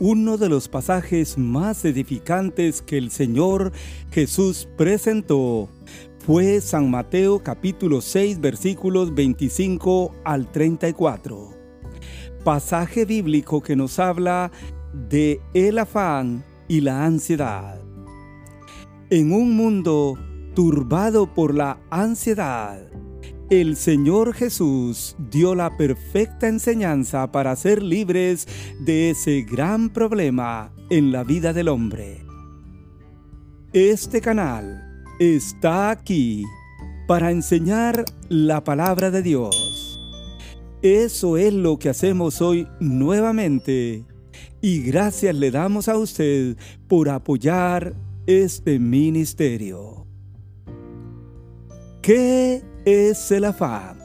uno de los pasajes más edificantes que el Señor Jesús presentó fue San Mateo capítulo 6 versículos 25 al 34. Pasaje bíblico que nos habla de el afán y la ansiedad. En un mundo turbado por la ansiedad, el Señor Jesús dio la perfecta enseñanza para ser libres de ese gran problema en la vida del hombre. Este canal está aquí para enseñar la palabra de Dios. Eso es lo que hacemos hoy nuevamente y gracias le damos a usted por apoyar este ministerio. ¿Qué es el afán?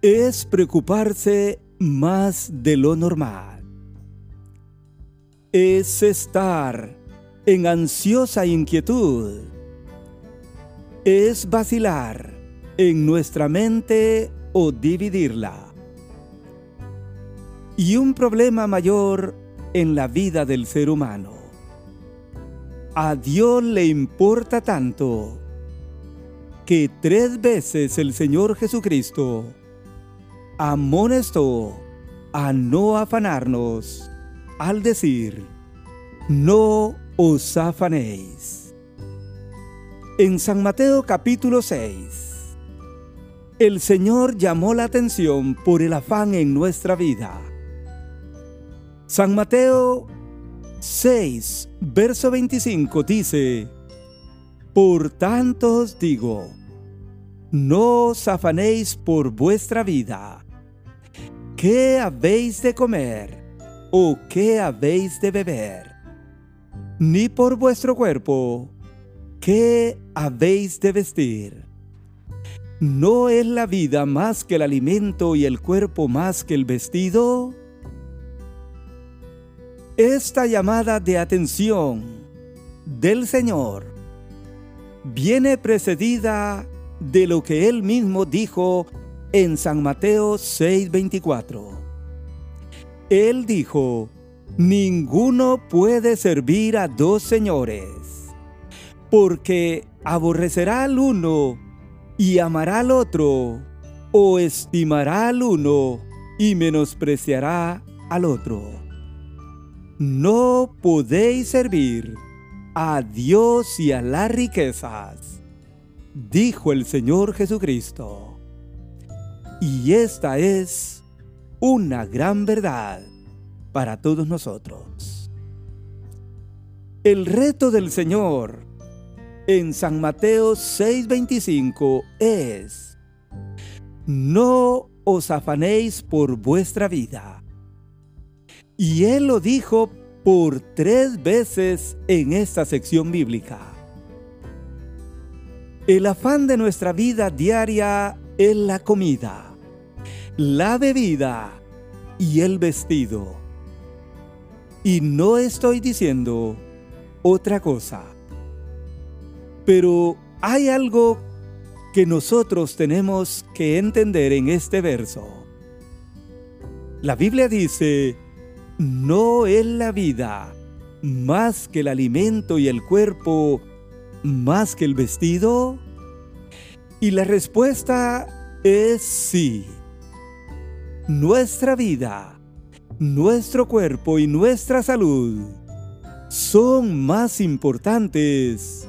Es preocuparse más de lo normal. Es estar en ansiosa inquietud. Es vacilar en nuestra mente o dividirla. Y un problema mayor en la vida del ser humano. A Dios le importa tanto que tres veces el Señor Jesucristo amonestó a no afanarnos al decir, no os afanéis. En San Mateo capítulo 6, el Señor llamó la atención por el afán en nuestra vida. San Mateo 6, verso 25 dice, Por tanto os digo, no os afanéis por vuestra vida. ¿Qué habéis de comer o qué habéis de beber? Ni por vuestro cuerpo, ¿qué habéis de vestir? ¿No es la vida más que el alimento y el cuerpo más que el vestido? Esta llamada de atención del Señor viene precedida de lo que él mismo dijo en San Mateo 6:24. Él dijo, ninguno puede servir a dos señores, porque aborrecerá al uno y amará al otro, o estimará al uno y menospreciará al otro. No podéis servir a Dios y a las riquezas dijo el Señor Jesucristo. Y esta es una gran verdad para todos nosotros. El reto del Señor en San Mateo 6:25 es, no os afanéis por vuestra vida. Y Él lo dijo por tres veces en esta sección bíblica. El afán de nuestra vida diaria es la comida, la bebida y el vestido. Y no estoy diciendo otra cosa. Pero hay algo que nosotros tenemos que entender en este verso. La Biblia dice, no es la vida más que el alimento y el cuerpo más que el vestido? Y la respuesta es sí. Nuestra vida, nuestro cuerpo y nuestra salud son más importantes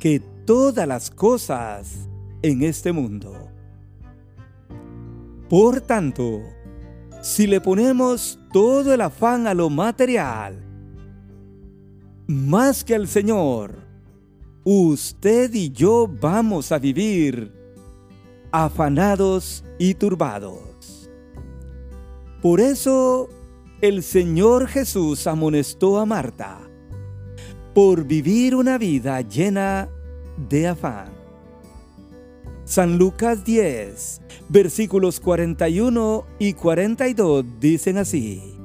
que todas las cosas en este mundo. Por tanto, si le ponemos todo el afán a lo material, más que al Señor, usted y yo vamos a vivir afanados y turbados. Por eso el Señor Jesús amonestó a Marta por vivir una vida llena de afán. San Lucas 10, versículos 41 y 42 dicen así.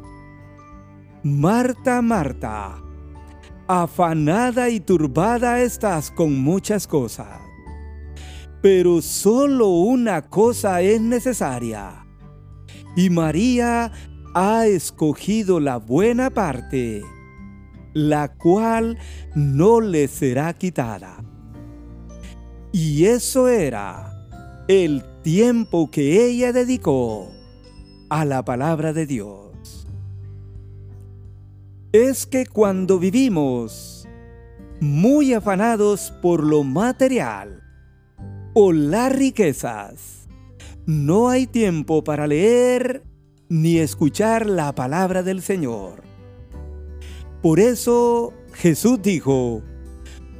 Marta, Marta, afanada y turbada estás con muchas cosas. Pero solo una cosa es necesaria. Y María ha escogido la buena parte, la cual no le será quitada. Y eso era el tiempo que ella dedicó a la palabra de Dios. Es que cuando vivimos muy afanados por lo material o las riquezas, no hay tiempo para leer ni escuchar la palabra del Señor. Por eso Jesús dijo,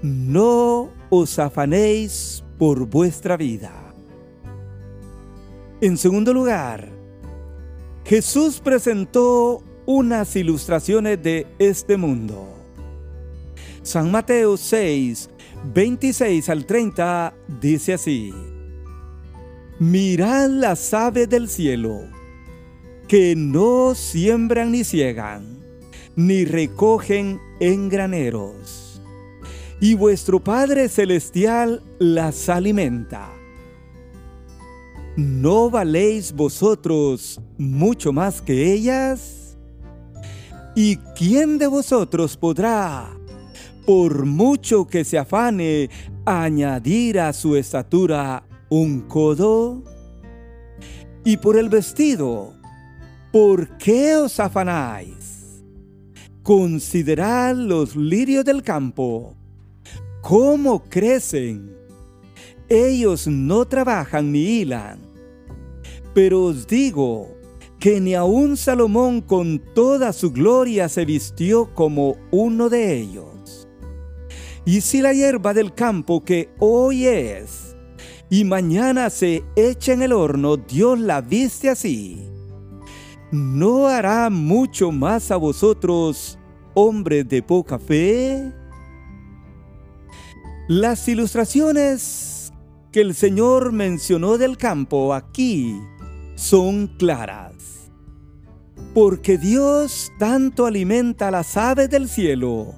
no os afanéis por vuestra vida. En segundo lugar, Jesús presentó unas ilustraciones de este mundo. San Mateo 6, 26 al 30 dice así, Mirad las aves del cielo, que no siembran ni ciegan, ni recogen en graneros, y vuestro Padre Celestial las alimenta. ¿No valéis vosotros mucho más que ellas? ¿Y quién de vosotros podrá, por mucho que se afane, añadir a su estatura un codo? Y por el vestido, ¿por qué os afanáis? Considerad los lirios del campo, cómo crecen. Ellos no trabajan ni hilan pero os digo que ni aun Salomón con toda su gloria se vistió como uno de ellos. Y si la hierba del campo que hoy es y mañana se echa en el horno, Dios la viste así, ¿no hará mucho más a vosotros, hombres de poca fe? Las ilustraciones que el Señor mencionó del campo aquí son claras. Porque Dios tanto alimenta a las aves del cielo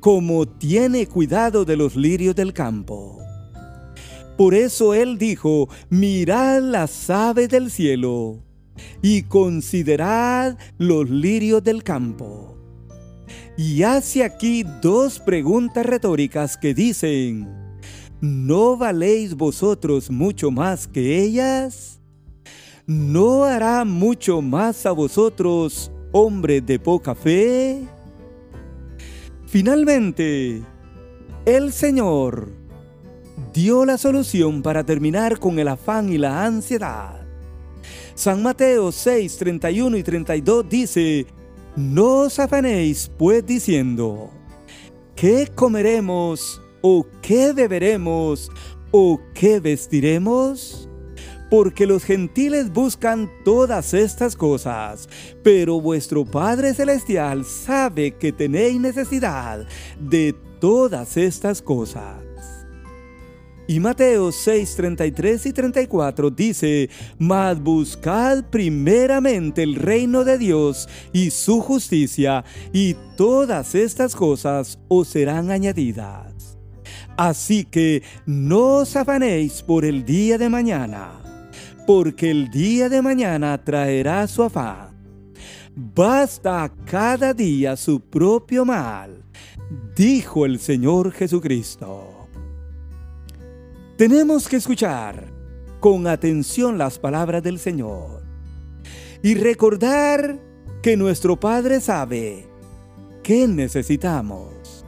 como tiene cuidado de los lirios del campo. Por eso Él dijo, mirad las aves del cielo y considerad los lirios del campo. Y hace aquí dos preguntas retóricas que dicen, ¿no valéis vosotros mucho más que ellas? ¿No hará mucho más a vosotros, hombres de poca fe? Finalmente, el Señor dio la solución para terminar con el afán y la ansiedad. San Mateo 6, 31 y 32 dice, No os afanéis pues diciendo, ¿qué comeremos o qué beberemos o qué vestiremos? Porque los gentiles buscan todas estas cosas, pero vuestro Padre Celestial sabe que tenéis necesidad de todas estas cosas. Y Mateo 6, 33 y 34 dice, Mas buscad primeramente el reino de Dios y su justicia, y todas estas cosas os serán añadidas. Así que no os afanéis por el día de mañana porque el día de mañana traerá su afán. Basta cada día su propio mal, dijo el Señor Jesucristo. Tenemos que escuchar con atención las palabras del Señor y recordar que nuestro Padre sabe qué necesitamos,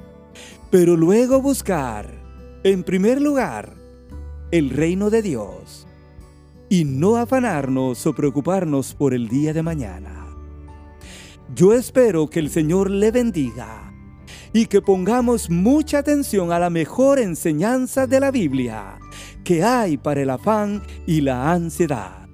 pero luego buscar, en primer lugar, el reino de Dios y no afanarnos o preocuparnos por el día de mañana. Yo espero que el Señor le bendiga y que pongamos mucha atención a la mejor enseñanza de la Biblia que hay para el afán y la ansiedad.